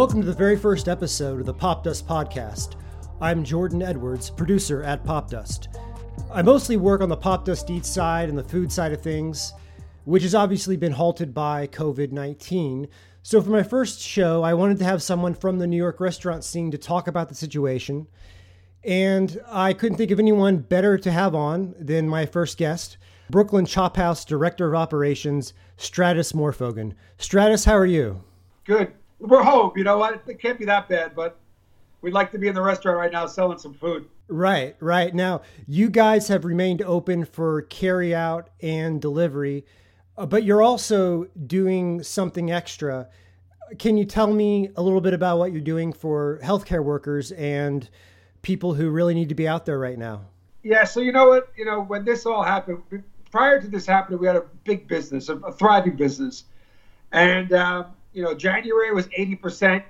Welcome to the very first episode of the Popdust Podcast. I'm Jordan Edwards, producer at Popdust. I mostly work on the Popdust Eats side and the food side of things, which has obviously been halted by COVID 19. So, for my first show, I wanted to have someone from the New York restaurant scene to talk about the situation. And I couldn't think of anyone better to have on than my first guest, Brooklyn Chop House Director of Operations, Stratis Morfogen. Stratis, how are you? Good we're home. You know what? It can't be that bad, but we'd like to be in the restaurant right now selling some food. Right, right. Now, you guys have remained open for carry out and delivery, uh, but you're also doing something extra. Can you tell me a little bit about what you're doing for healthcare workers and people who really need to be out there right now? Yeah, so you know what? You know, when this all happened, prior to this happening, we had a big business, a, a thriving business. And um, you know, January was 80%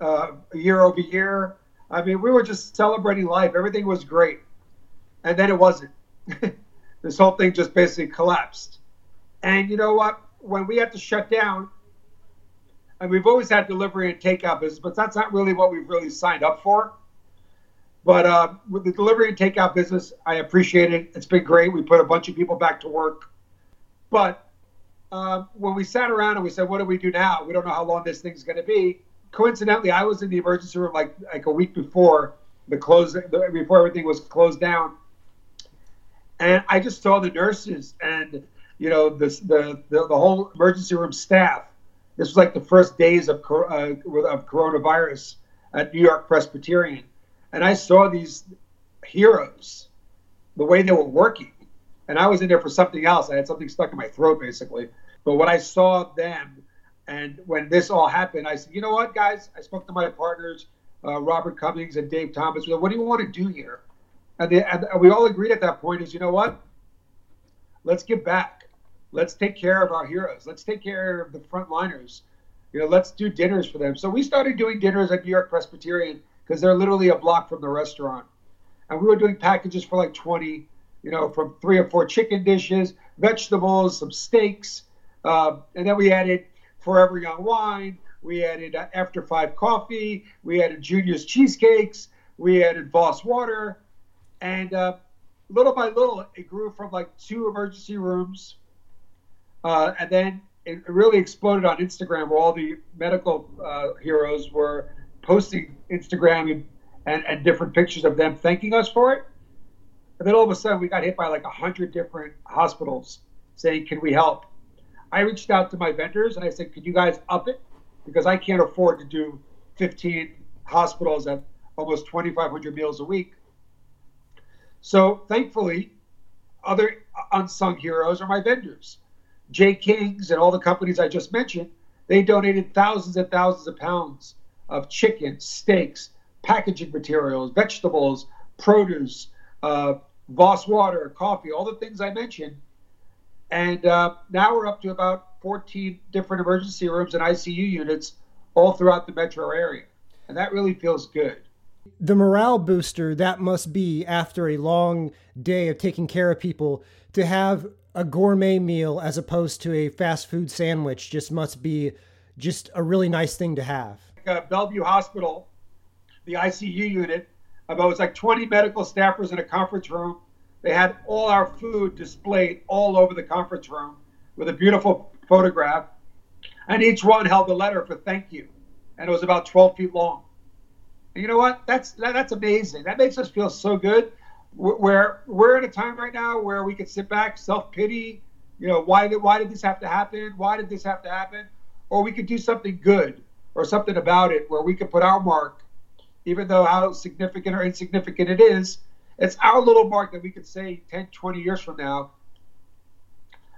uh, year over year. I mean, we were just celebrating life. Everything was great. And then it wasn't. this whole thing just basically collapsed. And you know what? When we had to shut down, and we've always had delivery and takeout business, but that's not really what we've really signed up for. But uh, with the delivery and takeout business, I appreciate it. It's been great. We put a bunch of people back to work. But uh, when we sat around and we said, "What do we do now? We don't know how long this thing's going to be." Coincidentally, I was in the emergency room like like a week before the close before everything was closed down, and I just saw the nurses and you know this, the, the the whole emergency room staff. This was like the first days of uh, of coronavirus at New York Presbyterian, and I saw these heroes, the way they were working, and I was in there for something else. I had something stuck in my throat, basically. But when I saw them, and when this all happened, I said, you know what, guys? I spoke to my partners, uh, Robert Cummings and Dave Thomas. What do you want to do here? And, they, and we all agreed at that point is, you know what? Let's give back. Let's take care of our heroes. Let's take care of the frontliners. You know, let's do dinners for them. So we started doing dinners at New York Presbyterian because they're literally a block from the restaurant. And we were doing packages for like 20, you know, from three or four chicken dishes, vegetables, some steaks, uh, and then we added Forever Young wine. We added uh, After Five coffee. We added Junior's cheesecakes. We added Voss water, and uh, little by little, it grew from like two emergency rooms, uh, and then it really exploded on Instagram, where all the medical uh, heroes were posting Instagram and, and, and different pictures of them thanking us for it. And then all of a sudden, we got hit by like a hundred different hospitals saying, "Can we help?" I reached out to my vendors and I said, "Could you guys up it? Because I can't afford to do 15 hospitals at almost 2,500 meals a week." So thankfully, other unsung heroes are my vendors. J. King's and all the companies I just mentioned, they donated thousands and thousands of pounds of chicken, steaks, packaging materials, vegetables, produce, uh, Voss water, coffee, all the things I mentioned and uh, now we're up to about 14 different emergency rooms and ICU units all throughout the metro area. And that really feels good. The morale booster that must be after a long day of taking care of people to have a gourmet meal as opposed to a fast food sandwich just must be just a really nice thing to have. Uh, Bellevue Hospital, the ICU unit, about it was like 20 medical staffers in a conference room they had all our food displayed all over the conference room with a beautiful photograph, and each one held a letter for thank you, and it was about 12 feet long. And you know what? That's that, that's amazing. That makes us feel so good. Where we're at a time right now where we can sit back, self pity. You know, why did why did this have to happen? Why did this have to happen? Or we could do something good or something about it where we could put our mark, even though how significant or insignificant it is, it's our little mark that we could say 10, 20 years from now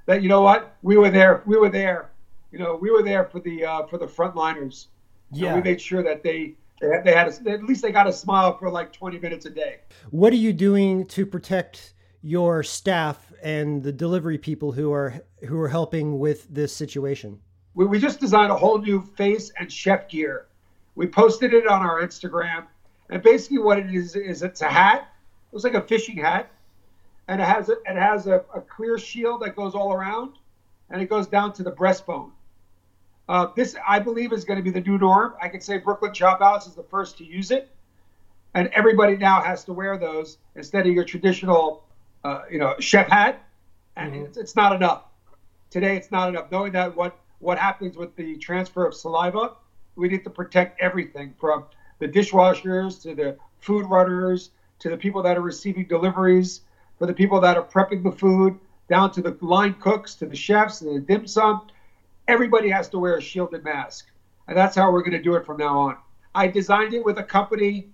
that you know what we were there, we were there, you know, we were there for the uh, for the frontliners. Yeah, and we made sure that they they had, they had a, at least they got a smile for like 20 minutes a day. What are you doing to protect your staff and the delivery people who are who are helping with this situation? We, we just designed a whole new face and chef gear. We posted it on our Instagram, and basically what it is is it's a hat It looks like a fishing hat, and it has a, it has a, a clear shield that goes all around, and it goes down to the breastbone. Uh, this, I believe, is going to be the new norm. I could say Brooklyn Chop House is the first to use it, and everybody now has to wear those instead of your traditional, uh, you know, chef hat. And mm-hmm. it's, it's not enough. Today, it's not enough. Knowing that what what happens with the transfer of saliva, we need to protect everything from the dishwashers to the food runners to the people that are receiving deliveries, for the people that are prepping the food, down to the line cooks, to the chefs, and the dim sum. Everybody has to wear a shielded mask. And that's how we're going to do it from now on. I designed it with a company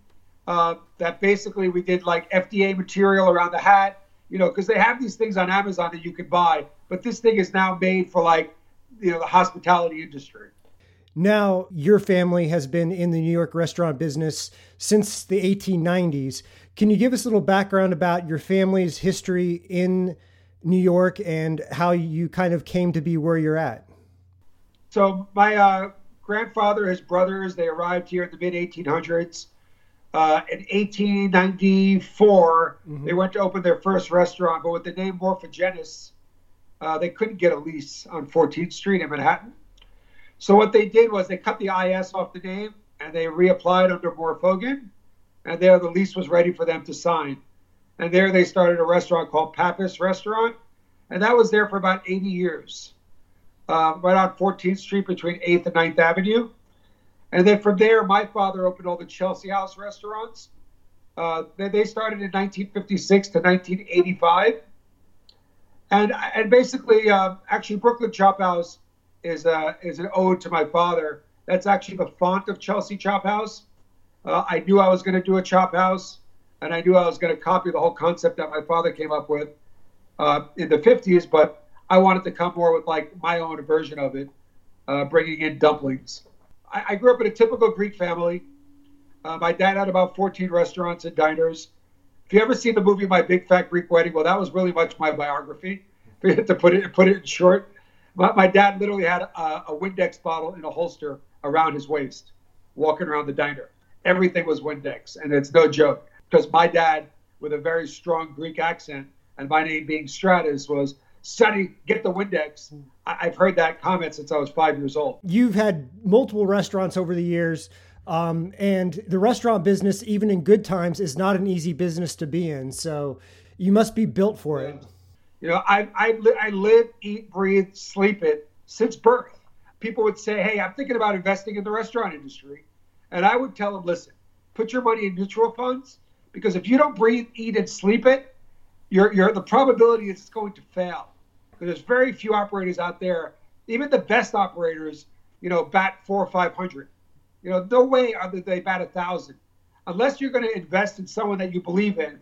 uh, that basically we did like FDA material around the hat, you know, because they have these things on Amazon that you can buy, but this thing is now made for like, you know, the hospitality industry. Now, your family has been in the New York restaurant business since the 1890s. Can you give us a little background about your family's history in New York and how you kind of came to be where you're at? So, my uh, grandfather, his brothers, they arrived here in the mid 1800s. Uh, in 1894, mm-hmm. they went to open their first restaurant, but with the name Morfogenis, uh, they couldn't get a lease on 14th Street in Manhattan. So what they did was they cut the IS off the name and they reapplied under Morfogen, and there the lease was ready for them to sign. And there they started a restaurant called Pappas Restaurant, and that was there for about 80 years, uh, right on 14th Street between 8th and 9th Avenue. And then from there, my father opened all the Chelsea House restaurants. Uh, they, they started in 1956 to 1985. And, and basically, uh, actually, Brooklyn Chop House is, uh, is an ode to my father. That's actually the font of Chelsea Chop House. Uh, I knew I was going to do a chop house, and I knew I was going to copy the whole concept that my father came up with uh, in the 50s, but I wanted to come more with like my own version of it, uh, bringing in dumplings. I, I, grew up in a typical Greek family. Uh, my dad had about 14 restaurants and diners. If you ever seen the movie My Big Fat Greek Wedding, well, that was really much my biography. to put it put it in short, my, my dad literally had a, a Windex bottle in a holster around his waist, walking around the diner everything was Windex, and it's no joke because my dad, with a very strong Greek accent, and my name being Stratis, was Sonny, get the Windex. I- have heard that comment since I was five years old. You've had multiple restaurants over the years. Um, and the restaurant business, even in good times, is not an easy business to be in. So you must be built for yeah. it. You know, I, I, I live, eat, breathe, sleep it since birth. People would say, Hey, I'm thinking about investing in the restaurant industry. And I would tell them, listen, put your money in mutual funds because if you don't breathe, eat, and sleep it, you're, you're, the probability is it's going to fail. Because there's very few operators out there, even the best operators, you know, bat four or 500. You know, no way are they bat a thousand. Unless you're going to invest in someone that you believe in,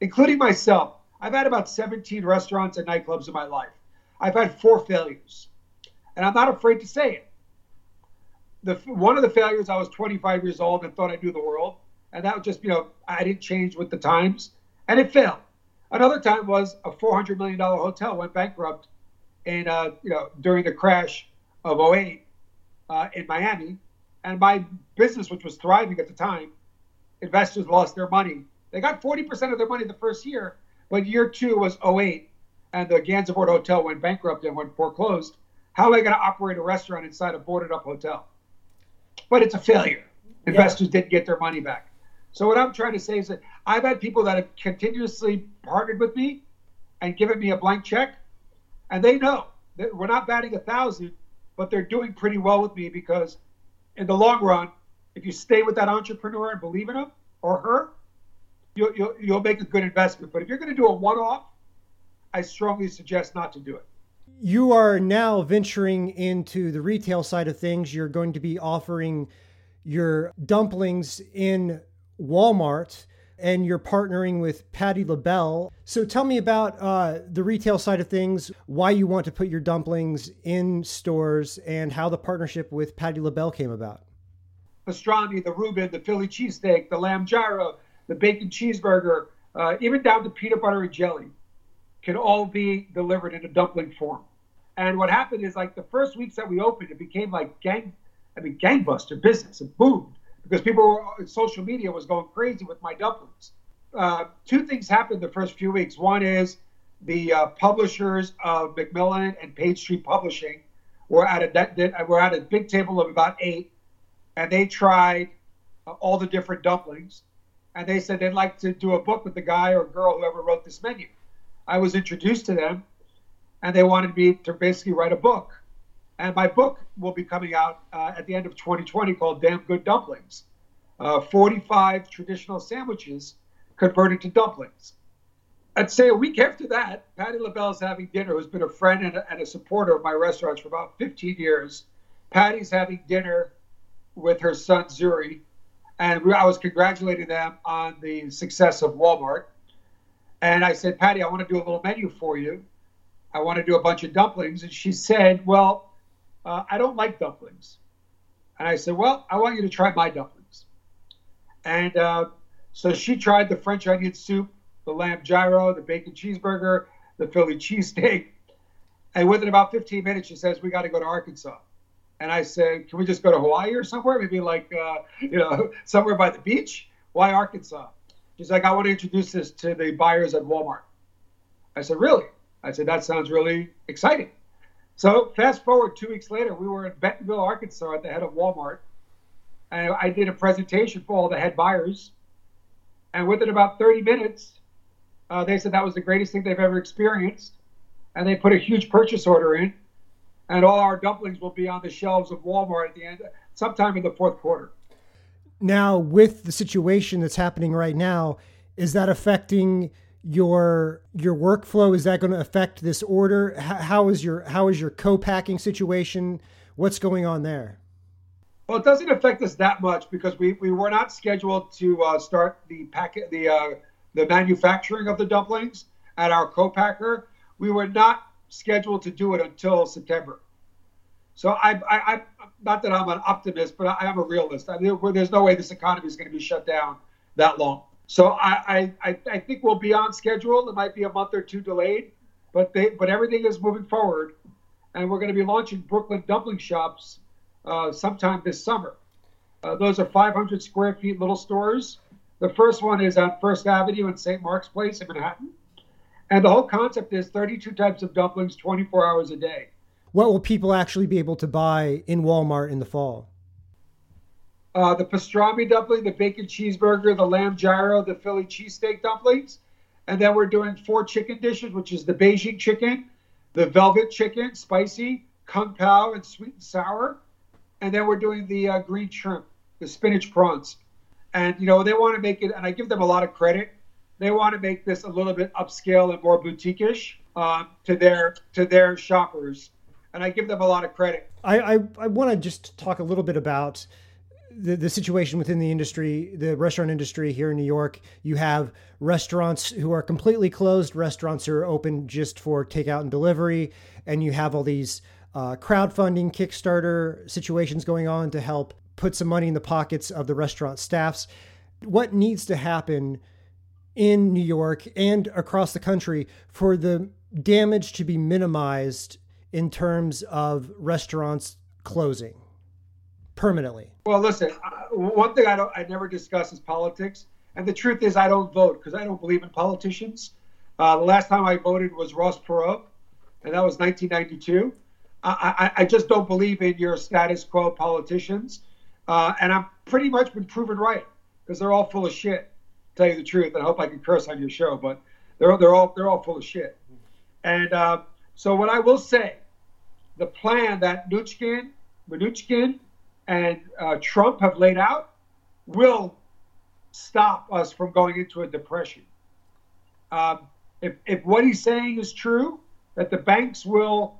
including myself. I've had about 17 restaurants and nightclubs in my life. I've had four failures. And I'm not afraid to say it the one of the failures, I was 25 years old and thought I knew the world, and that was just you know I didn't change with the times, and it failed. Another time was a 400 million dollar hotel went bankrupt, and uh, you know during the crash of 08 uh, in Miami, and my business, which was thriving at the time, investors lost their money. They got 40% of their money the first year, but year two was 08, and the Gansevoort Hotel went bankrupt and went foreclosed. How am I going to operate a restaurant inside a boarded up hotel? but it's a failure. Investors yeah. didn't get their money back. So what I'm trying to say is that I've had people that have continuously partnered with me and given me a blank check, and they know that we're not batting a thousand, but they're doing pretty well with me because in the long run, if you stay with that entrepreneur and believe in him or her, you'll, you'll, you'll make a good investment. But if you're going to do a one-off, I strongly suggest not to do it you are now venturing into the retail side of things. You're going to be offering your dumplings in Walmart and you're partnering with Patti LaBelle. So tell me about uh, the retail side of things, why you want to put your dumplings in stores, and how the partnership with Patti LaBelle came about. Pastrami, the Reuben, the Philly cheesesteak, the lamb gyro, the bacon cheeseburger, uh, even down to peanut butter and jelly, can all be delivered in a dumpling form. And what happened is like the first weeks that we opened, it became like gang, I mean, gangbuster business. It boomed because people were, on social media was going crazy with my dumplings. Uh, two things happened the first few weeks. One is the uh, publishers of Macmillan and Page Street Publishing were at a were at a big table of about eight, and they tried uh, all the different dumplings, and they said they'd like to do a book with the guy or girl whoever wrote this menu. I was introduced to them, and they wanted me to basically write a book. And my book will be coming out uh, at the end of 2020 called Damn Good Dumplings uh, 45 traditional sandwiches converted to dumplings. I'd say a week after that, Patti LaBelle is having dinner, who's been a friend and a, and a supporter of my restaurants for about 15 years. Patti's having dinner with her son Zuri, and I was congratulating them on the success of Walmart. And I said, Patti, I want to do a little menu for you. I want to do a bunch of dumplings. And she said, Well, uh, I don't like dumplings. And I said, Well, I want you to try my dumplings. And uh, so she tried the French onion soup, the lamb gyro, the bacon cheeseburger, the Philly cheesesteak. And within about 15 minutes, she says, We got to go to Arkansas. And I said, Can we just go to Hawaii or somewhere? Maybe like, uh, you know, somewhere by the beach? Why Arkansas? She's like, I want to introduce this to the buyers at Walmart. I said, Really? I said, That sounds really exciting. So fast forward two weeks later, we were in Bentonville, Arkansas, at the head of Walmart, and I did a presentation for all the head buyers. And within about 30 minutes, uh, they said that was the greatest thing they've ever experienced, and they put a huge purchase order in, and all our dumplings will be on the shelves of Walmart at the end, sometime in the fourth quarter. Now, with the situation that's happening right now, is that affecting your your workflow? Is that going to affect this order? How is your how is your co-packing situation? What's going on there? Well it doesn't affect us that much because we, we were not scheduled to uh, start the packet the uh, the manufacturing of the dumplings at our co-packer. We were not scheduled to do it until september so I, I, I not that i'm an optimist but i am a realist I mean, there's no way this economy is going to be shut down that long so I, I, I think we'll be on schedule. It might be a month or two delayed, but they, but everything is moving forward, and we're going to be launching Brooklyn dumpling shops uh, sometime this summer. Uh, those are 500 square feet little stores. The first one is on First Avenue in St. Mark's Place in Manhattan, and the whole concept is 32 types of dumplings, 24 hours a day. What will people actually be able to buy in Walmart in the fall? uh, the pastrami dumpling, the bacon cheeseburger, the lamb gyro, the Philly cheesesteak dumplings. And then we're doing four chicken dishes, which is the Beijing chicken, the velvet chicken, spicy, kung pao, and sweet and sour. And then we're doing the uh, green shrimp, the spinach prawns. And, you know, they want to make it, and I give them a lot of credit. They want to make this a little bit upscale and more boutique-ish uh, to their to their shoppers, and I give them a lot of credit. I I, I want to just talk a little bit about the, the situation within the industry, the restaurant industry here in New York, you have restaurants who are completely closed, restaurants are open just for takeout and delivery, and you have all these uh, crowdfunding, Kickstarter situations going on to help put some money in the pockets of the restaurant staffs. What needs to happen in New York and across the country for the damage to be minimized in terms of restaurants closing? permanently? Well, listen, one thing I don't, I never discuss is politics, and the truth is, I don't vote because I don't believe in politicians. Uh, the last time I voted was Ross Perot, and that was 1992. I, I, just don't believe in your status quo politicians, uh, and I'm pretty much been proven right because they're all full of shit. Tell you the truth, I hope I can curse on your show, but they're they're all they're all full of shit. And uh, so, what I will say, the plan that Mnuchin, Mnuchin and uh, Trump have laid out will stop us from going into a depression. Um, if, if what he's saying is true, that the banks will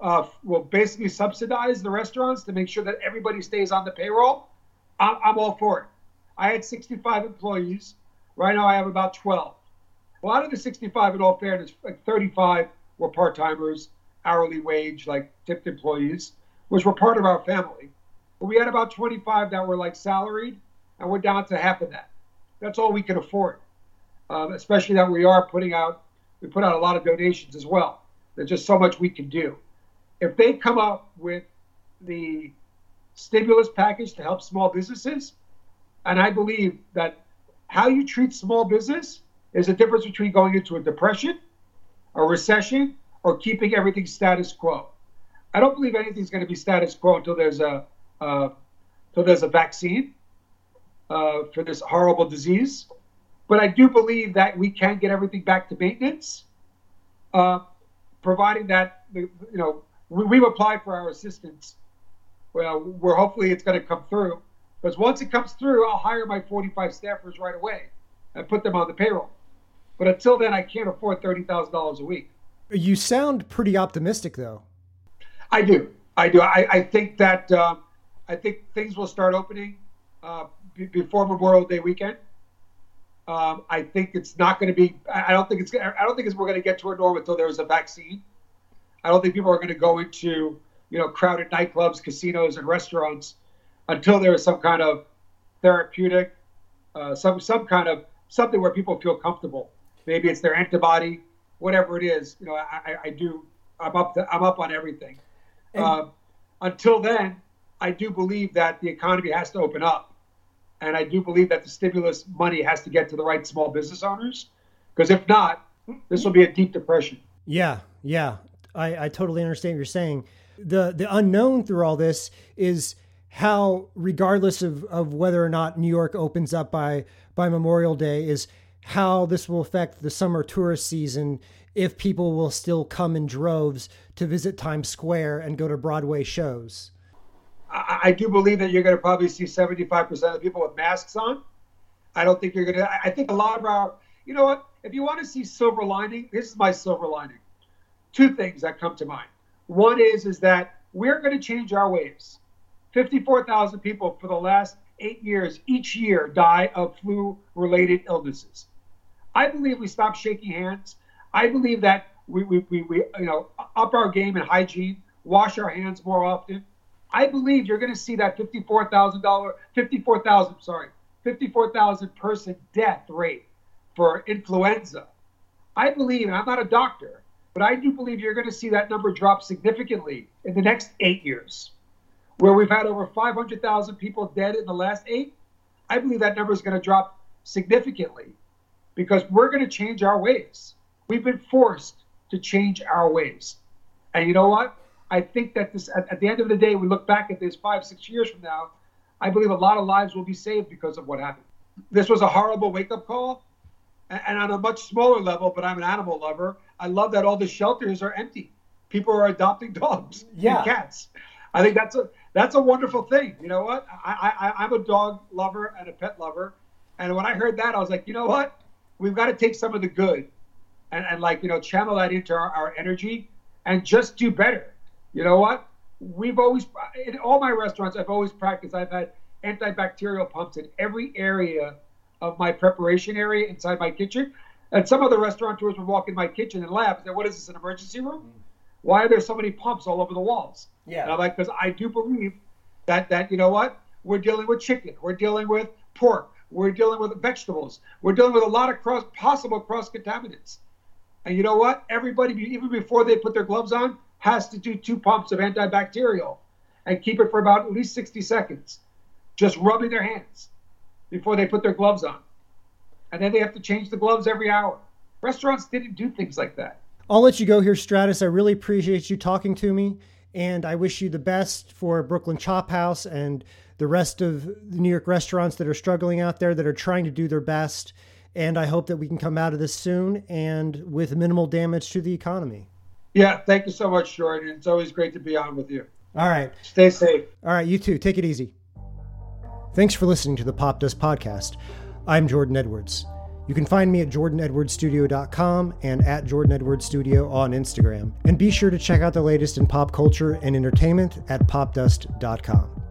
uh, will basically subsidize the restaurants to make sure that everybody stays on the payroll, I'm, I'm all for it. I had 65 employees. Right now, I have about 12. A lot of the 65, in all fairness, like 35 were part timers, hourly wage, like tipped employees, which were part of our family. But we had about 25 that were like salaried, and we're down to half of that. That's all we can afford, um, especially that we are putting out, we put out a lot of donations as well. There's just so much we can do. If they come up with the stimulus package to help small businesses, and I believe that how you treat small business is the difference between going into a depression, a recession, or keeping everything status quo. I don't believe anything's going to be status quo until there's a uh, until there's a vaccine uh, for this horrible disease. But I do believe that we can get everything back to maintenance, uh, providing that you know we, have applied for our assistance. Well, we're hopefully it's going to come through. Because once it comes through, I'll hire my 45 staffers right away and put them on the payroll. But until then, I can't afford thirty thousand dollars a week. You sound pretty optimistic, though. I do. I do. I, I think that uh, I think things will start opening uh, b- before Memorial Day weekend. Um, I think it's not going to be. I don't think it's. I don't think it's, we're going to get to a norm until there's a vaccine. I don't think people are going to go into you know crowded nightclubs, casinos, and restaurants until there is some kind of therapeutic, uh, some some kind of something where people feel comfortable. Maybe it's their antibody, whatever it is. You know, I, I, I do. I'm up. To, I'm up on everything. Uh, until then, I do believe that the economy has to open up, and I do believe that the stimulus money has to get to the right small business owners, because if not, this will be a deep depression. Yeah, yeah, I, I totally understand what you're saying. the The unknown through all this is how, regardless of, of whether or not New York opens up by by Memorial Day, is how this will affect the summer tourist season if people will still come in droves to visit Times Square and go to Broadway shows. I, I do believe that you're going to probably see 75% of the people with masks on. I don't think you're going to. I think a lot of our, you know what? If you want to see silver lining, this is my silver lining. Two things that come to mind. One is is that we're going to change our ways. 54,000 people for the last eight years each year die of flu-related illnesses. I believe we stop shaking hands. I believe that we, we, we, we you know up our game in hygiene, wash our hands more often. I believe you're going to see that fifty-four thousand dollar, fifty-four thousand, sorry, fifty-four thousand person death rate for influenza. I believe, and I'm not a doctor, but I do believe you're going to see that number drop significantly in the next eight years, where we've had over 500,000 people dead in the last eight. I believe that number is going to drop significantly because we're going to change our ways. We've been forced to change our ways. And you know what? I think that this, at, at, the end of the day, we look back at this five, six years from now, I believe a lot of lives will be saved because of what happened. This was a horrible wake up call. And, and on a much smaller level, but I'm an animal lover, I love that all the shelters are empty. People are adopting dogs yeah. and cats. I think that's a that's a wonderful thing. You know what? I, I I'm a dog lover and a pet lover, and when I heard that, I was like, you know what? We've got to take some of the good and, and like, you know, channel that into our, our energy and just do better. You know what? We've always, in all my restaurants, I've always practiced, I've had antibacterial pumps in every area of my preparation area inside my kitchen. And some of the restaurateurs would walk in my kitchen and laugh and say, What is this, an emergency room? Mm. Why are there so many pumps all over the walls? Yeah. And I'm like, Because I do believe that, that, you know what? We're dealing with chicken, we're dealing with pork, we're dealing with vegetables. We're dealing with a lot of cross, possible cross contaminants. And you know what? Everybody, even before they put their gloves on, has to do two pumps of antibacterial and keep it for about at least 60 seconds, just rubbing their hands before they put their gloves on. And then they have to change the gloves every hour. Restaurants didn't do things like that. I'll let you go here, Stratis. I really appreciate you talking to me. And I wish you the best for Brooklyn Chop House and the rest of the New York restaurants that are struggling out there that are trying to do their best. And I hope that we can come out of this soon and with minimal damage to the economy. Yeah, thank you so much, Jordan. It's always great to be on with you. All right. Stay safe. All right, you too. Take it easy. Thanks for listening to the Popdust Podcast. I'm Jordan Edwards. You can find me at jordanedwardsstudio.com and at Jordan Edwards Studio on Instagram. And be sure to check out the latest in pop culture and entertainment at popdust.com.